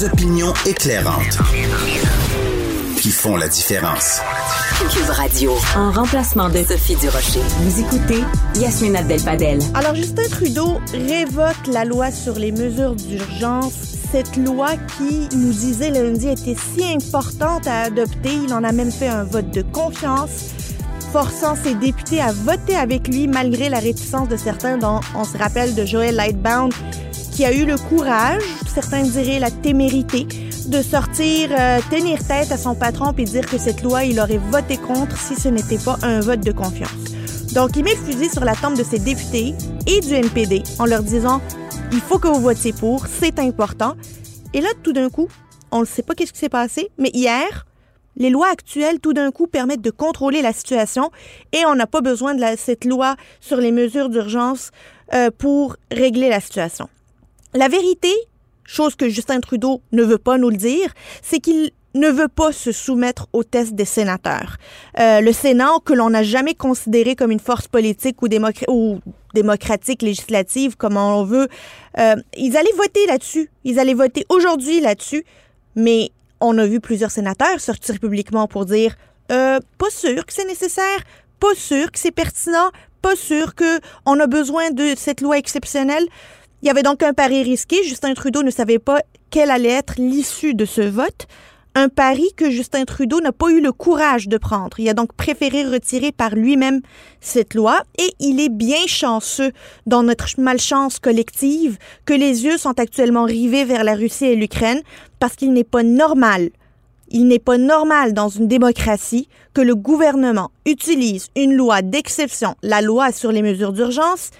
Des opinions éclairantes qui font la différence. Cube Radio, en remplacement de Sophie Durocher. Vous écoutez Yasmine Abdel-Fadel. Alors, Justin Trudeau révoque la loi sur les mesures d'urgence. Cette loi qui, nous disait lundi, était si importante à adopter. Il en a même fait un vote de confiance forçant ses députés à voter avec lui malgré la réticence de certains, dont on se rappelle de Joël Lightbound, qui a eu le courage, certains diraient la témérité, de sortir, euh, tenir tête à son patron et dire que cette loi, il aurait voté contre si ce n'était pas un vote de confiance. Donc, il met le fusil sur la tombe de ses députés et du NPD en leur disant il faut que vous votiez pour, c'est important. Et là, tout d'un coup, on ne sait pas qu'est-ce qui s'est passé, mais hier, les lois actuelles, tout d'un coup, permettent de contrôler la situation et on n'a pas besoin de cette loi sur les mesures d'urgence euh, pour régler la situation. La vérité, chose que Justin Trudeau ne veut pas nous le dire, c'est qu'il ne veut pas se soumettre au test des sénateurs. Euh, le Sénat, que l'on n'a jamais considéré comme une force politique ou, ou démocratique législative, comme on veut, euh, ils allaient voter là-dessus. Ils allaient voter aujourd'hui là-dessus. Mais on a vu plusieurs sénateurs sortir publiquement pour dire euh, pas sûr que c'est nécessaire, pas sûr que c'est pertinent, pas sûr qu'on a besoin de cette loi exceptionnelle. Il y avait donc un pari risqué. Justin Trudeau ne savait pas quelle allait être l'issue de ce vote. Un pari que Justin Trudeau n'a pas eu le courage de prendre. Il a donc préféré retirer par lui-même cette loi et il est bien chanceux dans notre malchance collective que les yeux sont actuellement rivés vers la Russie et l'Ukraine parce qu'il n'est pas normal il n'est pas normal dans une démocratie que le gouvernement utilise une loi d'exception, la loi sur les mesures d'urgence,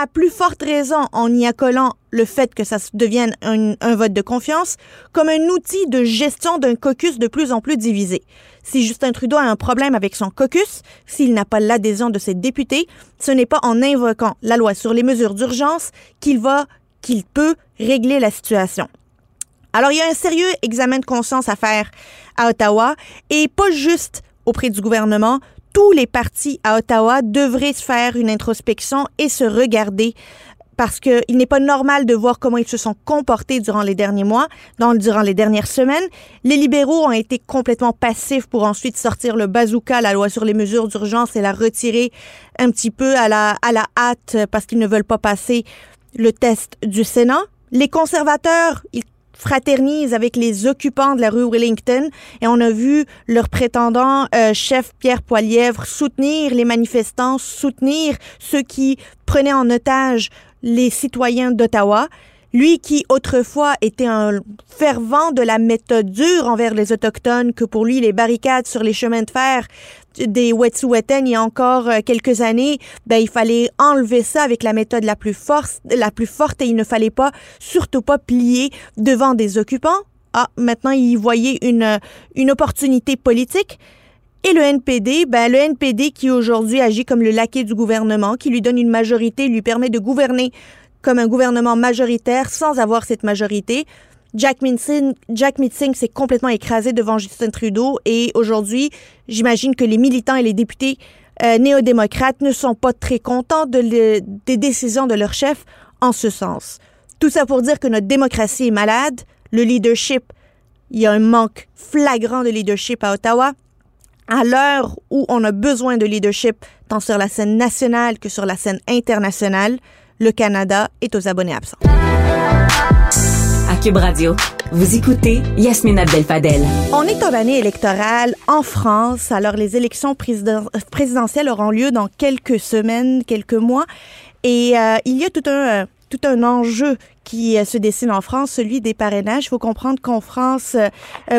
à plus forte raison en y accolant le fait que ça devienne un, vote de confiance, comme un outil de gestion d'un caucus de plus en plus divisé. Si Justin Trudeau a un problème avec son caucus, s'il n'a pas l'adhésion de ses députés, ce n'est pas en invoquant la loi sur les mesures d'urgence qu'il va, qu'il peut régler la situation. Alors, il y a un sérieux examen de conscience à faire à Ottawa et pas juste auprès du gouvernement, tous les partis à Ottawa devraient se faire une introspection et se regarder parce qu'il n'est pas normal de voir comment ils se sont comportés durant les derniers mois, durant les dernières semaines. Les libéraux ont été complètement passifs pour ensuite sortir le bazooka, la loi sur les mesures d'urgence, et la retirer un petit peu à la, à la hâte parce qu'ils ne veulent pas passer le test du Sénat. Les conservateurs, ils fraternise avec les occupants de la rue Wellington et on a vu leur prétendant euh, chef Pierre Poilièvre soutenir les manifestants, soutenir ceux qui prenaient en otage les citoyens d'Ottawa. Lui qui autrefois était un fervent de la méthode dure envers les Autochtones, que pour lui les barricades sur les chemins de fer des Wet'suwet'en il y a encore euh, quelques années, ben il fallait enlever ça avec la méthode la plus forte, la plus forte et il ne fallait pas, surtout pas plier devant des occupants. Ah, maintenant il voyait une une opportunité politique. Et le NPD, ben le NPD qui aujourd'hui agit comme le laquais du gouvernement, qui lui donne une majorité, lui permet de gouverner comme un gouvernement majoritaire sans avoir cette majorité. Jack Mitzing, Jack s'est complètement écrasé devant Justin Trudeau et aujourd'hui, j'imagine que les militants et les députés euh, néo-démocrates ne sont pas très contents de des décisions de leur chef en ce sens. Tout ça pour dire que notre démocratie est malade, le leadership, il y a un manque flagrant de leadership à Ottawa. À l'heure où on a besoin de leadership tant sur la scène nationale que sur la scène internationale, le Canada est aux abonnés absents. Vous écoutez Yasmine Abdel-Fadel. On est en année électorale en France. Alors, les élections présidentielles auront lieu dans quelques semaines, quelques mois. Et euh, il y a tout un, euh, tout un enjeu qui euh, se dessine en France, celui des parrainages. Il faut comprendre qu'en France,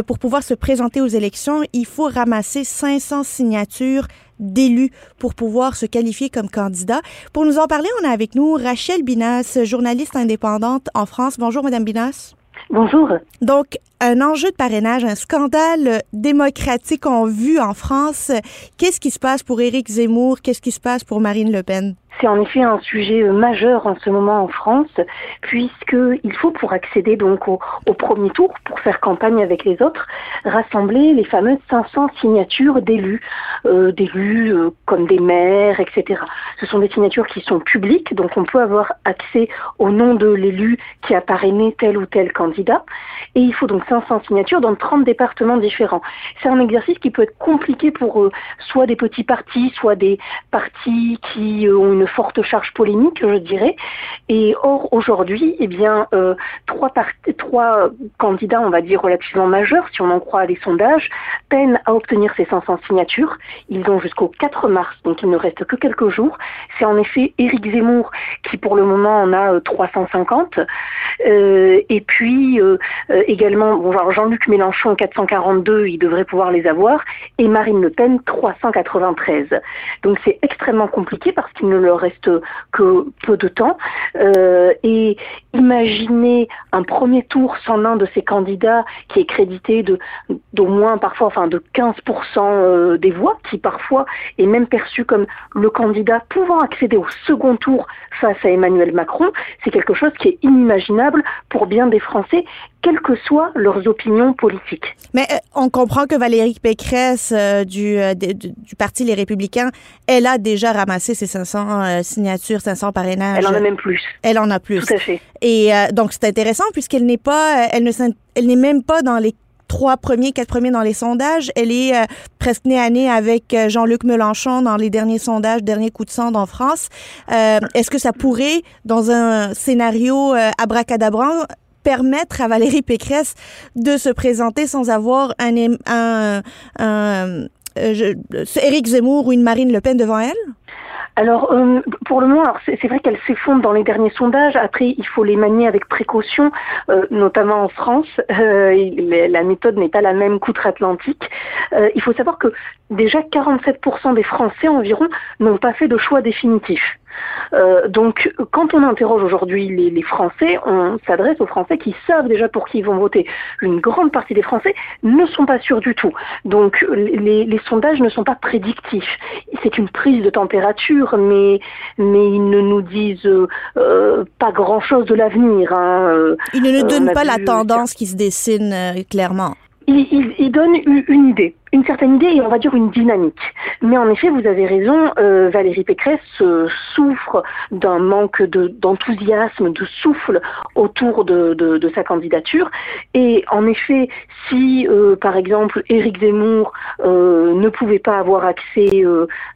pour pouvoir se présenter aux élections, il faut ramasser 500 signatures d'élus pour pouvoir se qualifier comme candidat. Pour nous en parler, on a avec nous Rachel Binas, journaliste indépendante en France. Bonjour, Madame Binas. Bonjour. Donc, un enjeu de parrainage, un scandale démocratique en vue en France. Qu'est-ce qui se passe pour Éric Zemmour? Qu'est-ce qui se passe pour Marine Le Pen? C'est en effet un sujet euh, majeur en ce moment en France, puisqu'il faut pour accéder donc au, premier tour, pour faire campagne avec les autres, rassembler les fameuses 500 signatures d'élus, euh, d'élus euh, comme des maires, etc. Ce sont des signatures qui sont publiques, donc on peut avoir accès au nom de l'élu qui a parrainé tel ou tel candidat. Et il faut donc 500 signatures dans 30 départements différents. C'est un exercice qui peut être compliqué pour soit des petits partis, soit des partis qui ont une forte charge polémique, je dirais. Et or, aujourd'hui, eh bien, euh, trois, trois candidats, on va dire, relativement majeurs, si on en croit les sondages, peinent à obtenir ces 500 signatures. Ils ont jusqu'au 4 mars, donc il ne reste que quelques jours. C'est en effet Éric Zemmour qui, pour le moment, en a 350. Euh, euh, et puis, également, bon, Jean-Luc Mélenchon, 442, il devrait pouvoir les avoir. Et Marine Le Pen, 393. Donc c'est extrêmement compliqué parce qu'il ne leur reste que peu de temps. Euh, et imaginez un premier tour sans l'un de ces candidats qui est crédité d'au moins parfois, enfin de 15% euh, des voix, qui parfois est même perçu comme le candidat pouvant accéder au second tour face à Emmanuel Macron, c'est quelque chose qui est inimaginable pour bien des Français, quelles que soient leurs opinions politiques. Mais euh, on comprend que Valérie Pécresse du, du, Parti Les Républicains, elle a déjà ramassé ses 500 signatures, 500 parrainages. Elle en a même plus. Elle en a plus. Tout à fait. Et donc c'est intéressant puisqu'elle n'est pas, elle ne, elle n'est même pas dans les trois premiers, quatre premiers dans les sondages. Elle est euh, presque née à nez avec euh, Jean-Luc Mélenchon dans les derniers sondages, dernier coup de sang en France. Euh, est-ce que ça pourrait, dans un scénario abracadabrant, permettre à Valérie Pécresse de se présenter sans avoir un, un, Éric Zemmour ou une Marine Le Pen devant elle? Alors, euh, pour le moment, c'est vrai qu'elle s'effondre dans les derniers sondages. Après, il faut les manier avec précaution, euh, notamment en France. Euh, la méthode n'est pas la même qu'outre-Atlantique. il faut savoir que déjà 47% des Français environ n'ont pas fait de choix définitif. Euh, donc, quand on interroge aujourd'hui les, Français, on s'adresse aux Français qui savent déjà pour qui ils vont voter. Une grande partie des Français ne sont pas sûrs du tout. Donc, les, sondages ne sont pas prédictifs. C'est une prise de température, mais, mais ils ne nous disent euh, pas grand-chose de l'avenir. Hein. Ils ne nous donnent pas la tendance qui se dessine euh, clairement. Ils, ils donnent une idée une certaine idée et on va dire une dynamique. Mais en effet, vous avez raison, euh, Valérie Pécresse euh, souffre d'un manque d'enthousiasme, de, souffle autour de, sa candidature. Et en effet, si euh, par exemple Éric Zemmour ne pouvait pas avoir accès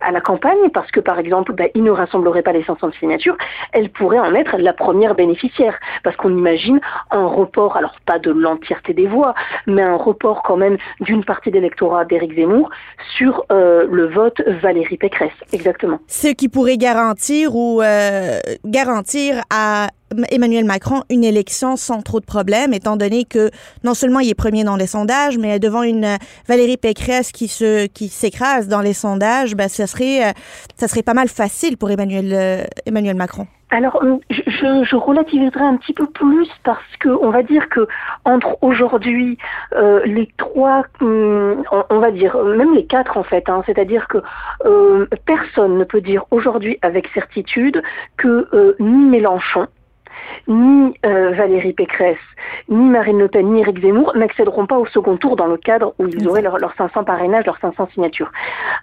à la campagne parce que par exemple bah, il ne rassemblerait pas les 500 signatures, elle pourrait en être la première bénéficiaire parce qu'on imagine un report, alors pas de l'entièreté des voix, mais un report quand même d'une partie d'électorat d'Éric Zemmour sur euh, le vote Valérie Pécresse, exactement. Ce qui pourrait garantir ou euh, garantir à Emmanuel Macron une élection sans trop de problèmes, étant donné que non seulement il est premier dans les sondages, mais devant une Valérie Pécresse qui se qui s'écrase dans les sondages, ben, ça serait ça serait pas mal facile pour Emmanuel euh, Emmanuel Macron. Alors, euh, je, relativiserai un petit peu plus parce que on va dire que entre aujourd'hui euh, les trois, hum, on, va dire même les quatre en fait, hein, c'est-à-dire que personne ne peut dire aujourd'hui avec certitude que ni Mélenchon ni euh, Valérie Pécresse, ni Marine Le Pen, ni Éric Zemmour n'accéderont pas au second tour dans le cadre où ils auraient leurs leur 500 parrainages, leurs 500 signatures.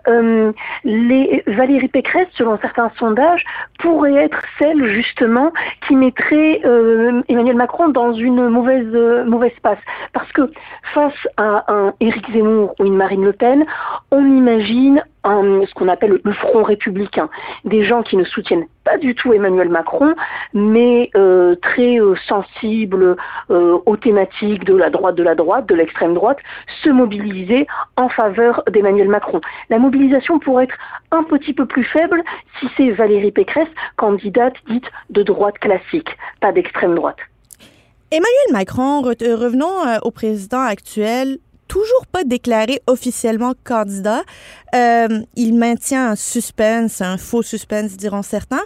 Euh, les, Valérie Pécresse, selon certains sondages, pourrait être celle justement qui mettrait euh, Emmanuel Macron dans une mauvaise mauvaise passe, parce que face à un Éric Zemmour ou une Marine Le Pen, on imagine ce qu'on appelle le front républicain, des gens qui ne soutiennent pas du tout Emmanuel Macron, mais euh, très euh, sensibles euh, aux thématiques de la droite, de la droite, de l'extrême droite, se mobiliser en faveur d'Emmanuel Macron. La mobilisation pourrait être un petit peu plus faible si c'est Valérie Pécresse, candidate dite de droite classique, pas d'extrême droite. Emmanuel Macron, revenons au président actuel toujours pas déclaré officiellement candidat. Euh, il maintient un suspense, un faux suspense, diront certains.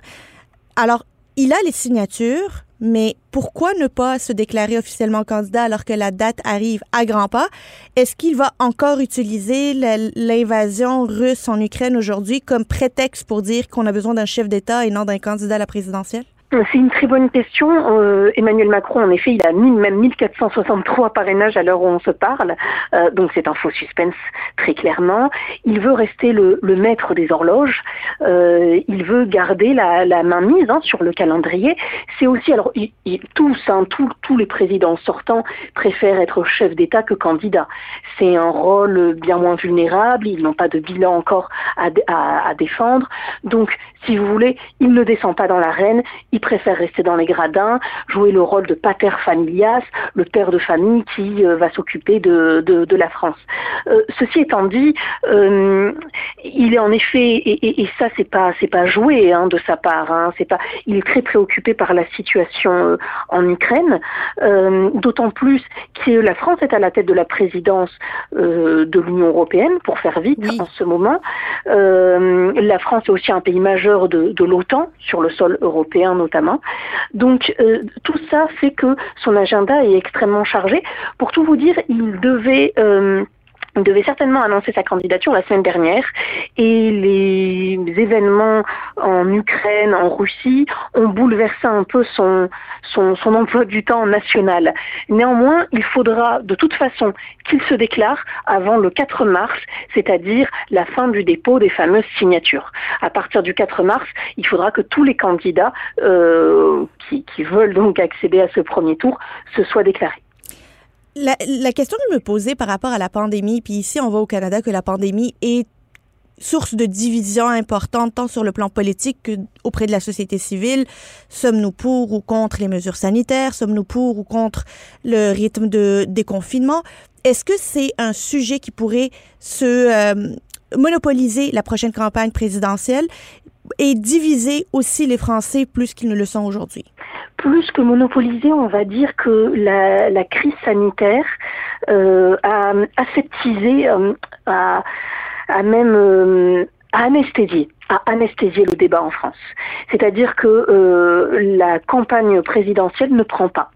Alors, il a les signatures, mais pourquoi ne pas se déclarer officiellement candidat alors que la date arrive à grands pas? Est-ce qu'il va encore utiliser l'invasion russe en Ukraine aujourd'hui comme prétexte pour dire qu'on a besoin d'un chef d'État et non d'un candidat à la présidentielle? C'est une très bonne question. Euh, Emmanuel Macron, en effet, il a mis même 1463 parrainages à l'heure où on se parle. Euh, donc c'est un faux suspense, très clairement. Il veut rester le, maître des horloges. Euh, il veut garder la, la main mise hein, sur le calendrier. C'est aussi, alors tous, hein, tous, les présidents sortants préfèrent être chef d'État que candidat. C'est un rôle bien moins vulnérable. Ils n'ont pas de bilan encore à, à, défendre. Donc, si vous voulez, il ne descend pas dans l'arène préfère rester dans les gradins, jouer le rôle de pater familias, le père de famille qui euh, va s'occuper de, de, la France. Euh, ceci étant dit, euh, il est en effet, et, et, ça c'est pas c'est pas joué hein, de sa part, hein, c'est pas, il est très préoccupé par la situation en Ukraine, d'autant plus que la France est à la tête de la présidence de l'Union européenne, pour faire vite en ce moment. la France est aussi un pays majeur de, de l'OTAN sur le sol européen notamment donc euh, tout ça fait que son agenda est extrêmement chargé. Pour tout vous dire, il devait... Euh, devait certainement annoncer sa candidature la semaine dernière et les événements en Ukraine, en Russie, ont bouleversé un peu son, son, emploi du temps national. Néanmoins, il faudra de toute façon qu'il se déclare avant le 4 mars, c'est-à-dire la fin du dépôt des fameuses signatures. À partir du 4 mars, il faudra que tous les candidats euh, qui, qui veulent donc accéder à ce premier tour se soient déclarés. La, question que je me posais par rapport à la pandémie, puis ici on voit au Canada que la pandémie est source de division importante tant sur le plan politique que auprès de la société civile. Sommes-nous pour ou contre les mesures sanitaires? Sommes-nous pour ou contre le rythme de déconfinement? Est-ce que c'est un sujet qui pourrait se euh, monopoliser la prochaine campagne présidentielle et diviser aussi les Français plus qu'ils ne le sont aujourd'hui? Plus que monopoliser, on va dire que la, crise sanitaire euh, a aseptisé, euh, a, même euh, anesthésié à anesthésier le débat en France. C'est-à-dire que la campagne présidentielle ne prend pas.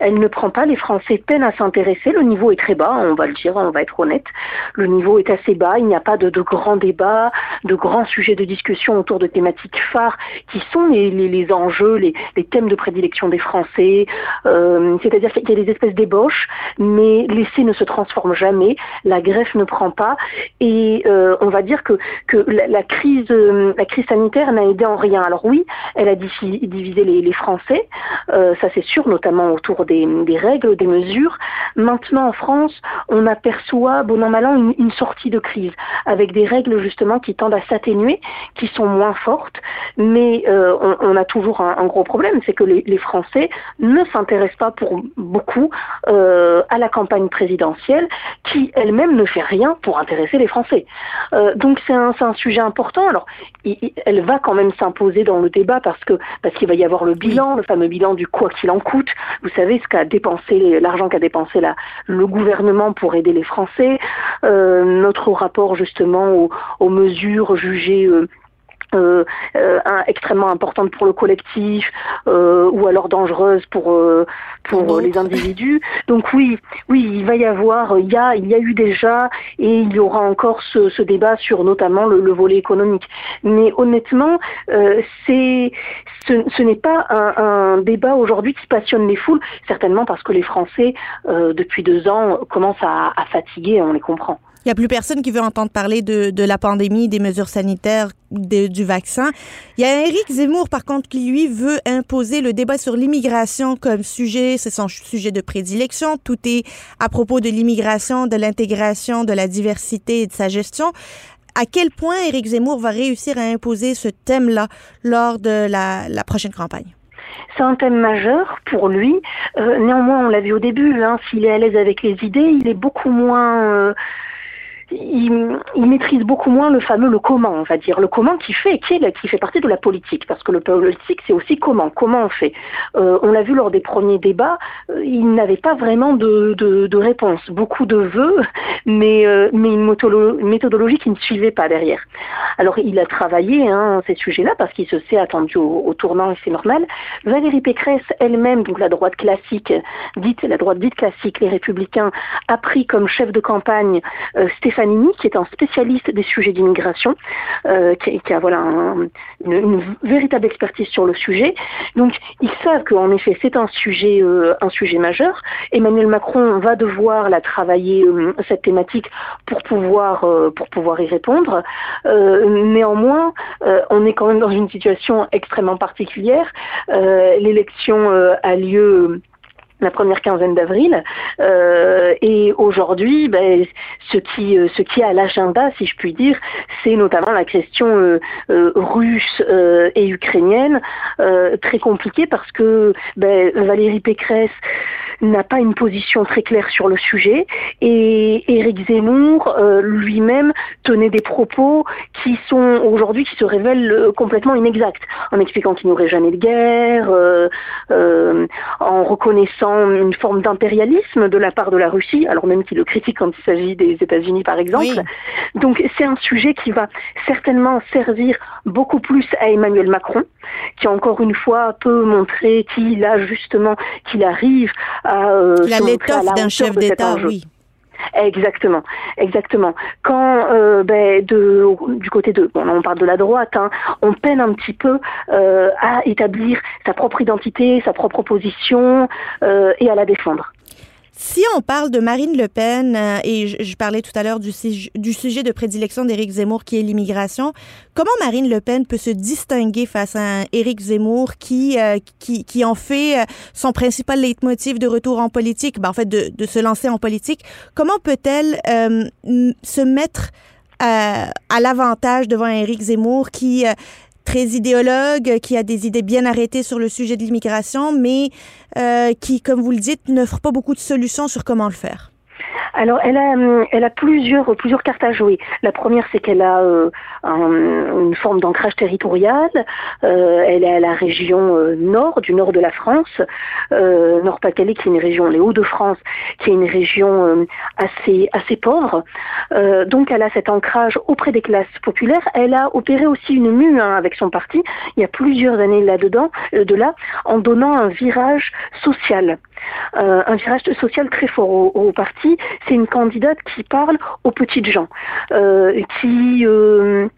Elle ne prend pas, les Français peinent à s'intéresser, le niveau est très bas, on va le dire, on va être honnête, le niveau est assez bas, il n'y a pas de, grands débats, de grands sujets de discussion autour de thématiques phares qui sont les, enjeux, les, thèmes de prédilection des Français, euh, c'est-à-dire qu'il y a des espèces d'ébauches, mais l'essai ne se transforme jamais, la greffe ne prend pas, et euh, on va dire que, que la, crise, euh, la crise sanitaire n'a aidé en rien. Alors oui, elle a divisé les, les Français, ça c'est sûr, notamment autour des, règles, des mesures. Maintenant, en France, on aperçoit, bon an, mal an, une, sortie de crise, avec des règles justement qui tendent à s'atténuer, qui sont moins fortes, mais euh, on, a toujours un, gros problème, c'est que les, Français ne s'intéressent pas pour beaucoup euh, à la campagne présidentielle, qui elle-même ne fait rien pour intéresser les Français. Euh, donc c'est un, un, sujet important. Alors, elle va quand même s'imposer dans le débat parce que parce qu'il va y avoir le bilan, le fameux bilan du quoi qu'il en coûte. Vous savez ce qu'a dépensé l'argent qu'a dépensé le gouvernement pour aider les Français. Euh, notre rapport justement aux, mesures jugées euh, euh, euh extrêmement importante pour le collectif euh, ou alors dangereuse pour euh, pour les individus. Donc oui, oui, il va y avoir, il y a il y a eu déjà et il y aura encore ce, ce débat sur notamment le, le, volet économique. Mais honnêtement, c'est ce, ce n'est pas un, un débat aujourd'hui qui passionne les foules, certainement parce que les Français depuis deux ans commencent à, à fatiguer, on les comprend. Il n'y a plus personne qui veut entendre parler de, de la pandémie, des mesures sanitaires, du vaccin. Il y a Éric Zemmour, par contre, qui, lui, veut imposer le débat sur l'immigration comme sujet. C'est son sujet de prédilection. Tout est à propos de l'immigration, de l'intégration, de la diversité et de sa gestion. À quel point Éric Zemmour va réussir à imposer ce thème-là lors de la, la prochaine campagne? C'est un thème majeur pour lui. Euh, néanmoins, on l'a vu au début, hein, s'il est à l'aise avec les idées, il est beaucoup moins... Euh, il, maîtrise beaucoup moins le fameux le comment, on va dire, le comment qui fait, qui, est, qui fait partie de la politique, parce que le politique c'est aussi comment, comment on fait. Euh, on l'a vu lors des premiers débats, euh, il n'avait pas vraiment de, de, réponse, beaucoup de vœux, mais, euh, mais une, méthodologie qui ne suivait pas derrière. Alors il a travaillé hein, ces sujets-là parce qu'il se s'est attendu au, tournant et c'est normal. Valérie Pécresse elle-même, donc la droite classique, dite la droite dite classique, les Républicains, a pris comme chef de campagne Qui est un spécialiste des sujets d'immigration, euh, qui, a voilà une, véritable expertise sur le sujet. Donc ils savent qu'en effet c'est un sujet euh, un sujet majeur. Emmanuel Macron va devoir la travailler euh, cette thématique pour pouvoir pour pouvoir y répondre. néanmoins, on est quand même dans une situation extrêmement particulière. L'élection a lieu la première quinzaine d'avril. Euh, et aujourd'hui, ben, ce qui euh, ce qui est à l'agenda, si je puis dire, c'est notamment la question euh, russe et ukrainienne, très compliquée parce que ben, Valérie Pécresse n'a pas une position très claire sur le sujet et Éric Zemmour lui-même tenait des propos qui sont aujourd'hui qui se révèlent complètement inexacts, en expliquant qu'il n'y aurait jamais de guerre, en reconnaissant une forme d'impérialisme de la part de la Russie, alors même qu'il le critique quand il s'agit des États-Unis par exemple. Donc c'est un sujet qui va certainement servir beaucoup plus à Emmanuel Macron, qui encore une fois peut montrer qu'il a justement, qu'il arrive à... Euh, la l'étoffe d'un chef d'État, oui. Exactement, exactement. Quand euh, ben, de, du côté de, bon, on parle de la droite, hein, on peine un petit peu euh, à établir sa propre identité, sa propre position euh, et à la défendre. Si on parle de Marine Le Pen, euh, et je, parlais tout à l'heure du, du, sujet de prédilection d'Éric Zemmour qui est l'immigration, comment Marine Le Pen peut se distinguer face à Éric Zemmour qui, euh, qui, qui, en fait euh, son principal leitmotiv de retour en politique, ben, en fait de, de, se lancer en politique? Comment peut-elle se mettre à l'avantage devant Éric Zemmour qui très idéologue, qui a des idées bien arrêtées sur le sujet de l'immigration, mais euh, qui, comme vous le dites, n'offre pas beaucoup de solutions sur comment le faire. Alors, elle a, euh, elle a plusieurs, plusieurs cartes à jouer. La première, c'est qu'elle a euh, une forme d'ancrage territorial. Euh, elle est à la région nord, du nord de la France, Nord-Pas-de-Calais, qui est une région, les Hauts-de-France, qui est une région assez, assez pauvre. donc, elle a cet ancrage auprès des classes populaires. Elle a opéré aussi une mue hein, avec son parti, il y a plusieurs années là-dedans, de là, en donnant un virage social. Un virage social très fort au, au parti. C'est une candidate qui parle aux petites gens, euh, qui euh,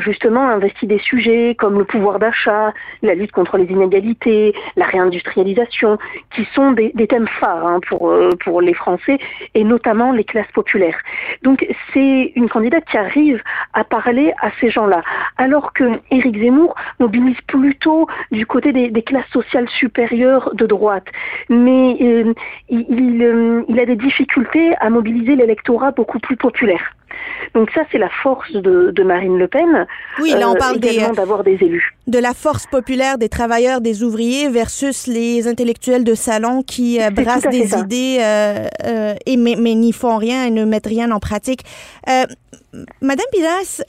justement investi des sujets comme le pouvoir d'achat, la lutte contre les inégalités, la réindustrialisation, qui sont des, thèmes phares hein, pour, euh, pour les Français et notamment les classes populaires. Donc c'est une candidate qui arrive à parler à ces gens-là, alors que Éric Zemmour mobilise plutôt du côté des, classes sociales supérieures de droite, mais euh, euh, il a des difficultés à mobiliser l'électorat beaucoup plus populaire. Donc ça, c'est la force de, Marine Le Pen. Oui, là, on euh, parle d'avoir des élus. De la force populaire des travailleurs, des ouvriers versus les intellectuels de salon qui euh, brassent des idées euh, et mais, mais n'y font rien et ne mettent rien en pratique. Madame Pilas,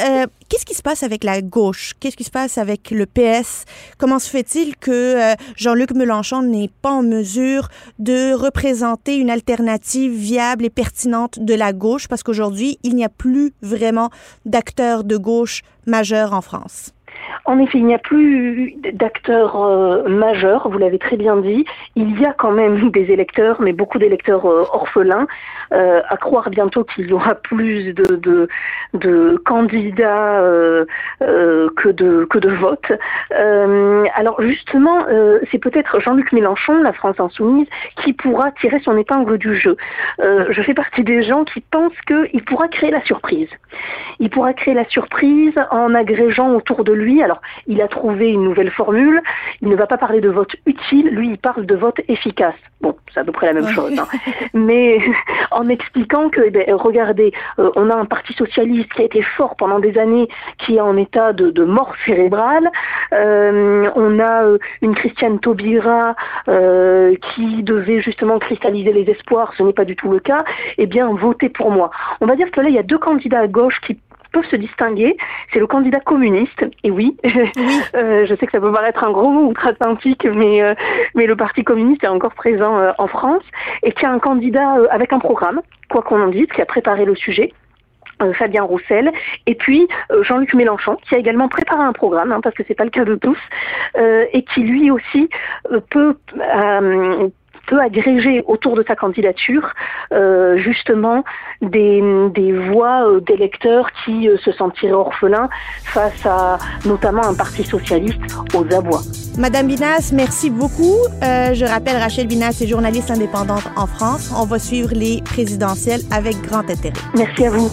qu'est-ce qui se passe avec la gauche? Qu'est-ce qui se passe avec le PS? Comment se fait-il que Jean-Luc Mélenchon n'est pas en mesure de représenter une alternative viable et pertinente de la gauche? Parce qu'aujourd'hui, il n'y a plus vraiment d'acteurs de gauche majeurs en France. En effet, il n'y a plus d'acteurs euh, majeurs, vous l'avez très bien dit. Il y a quand même des électeurs, mais beaucoup d'électeurs euh, orphelins. Euh, à croire bientôt qu'il y aura plus de, candidats que, de, que de votes. alors justement, c'est peut-être Jean-Luc Mélenchon, la France insoumise, qui pourra tirer son épingle du jeu. je fais partie des gens qui pensent qu'il pourra créer la surprise. Il pourra créer la surprise en agrégeant autour de lui alors, il a trouvé une nouvelle formule. Il ne va pas parler de vote utile, lui, il parle de vote efficace. Bon, c'est à peu près la même chose. Hein. Mais en expliquant que, eh ben, regardez, euh, on a un parti socialiste qui a été fort pendant des années, qui est en état de, de mort cérébrale. Euh, on a euh, une Christiane Taubira qui devait justement cristalliser les espoirs. Ce n'est pas du tout le cas. Eh bien, votez pour moi. On va dire que là, il y a deux candidats à gauche qui peuvent se distinguer, c'est le candidat communiste. Et oui, euh, je sais que ça peut paraître un gros mot outre-Atlantique, mais, euh, mais le Parti communiste est encore présent euh, en France et qui a un candidat avec un programme, quoi qu'on en dise, qui a préparé le sujet. Fabien Roussel, et puis Jean-Luc Mélenchon, qui a également préparé un programme, hein, parce que c'est pas le cas de tous, et qui lui aussi peut peut agréger autour de sa candidature euh, justement des, des voix euh, d'électeurs qui euh, se sentiraient orphelins face à notamment un parti socialiste aux abois. Madame Binas, merci beaucoup. je rappelle, Rachel Binas est journaliste indépendante en France. On va suivre les présidentielles avec grand intérêt. Merci à vous.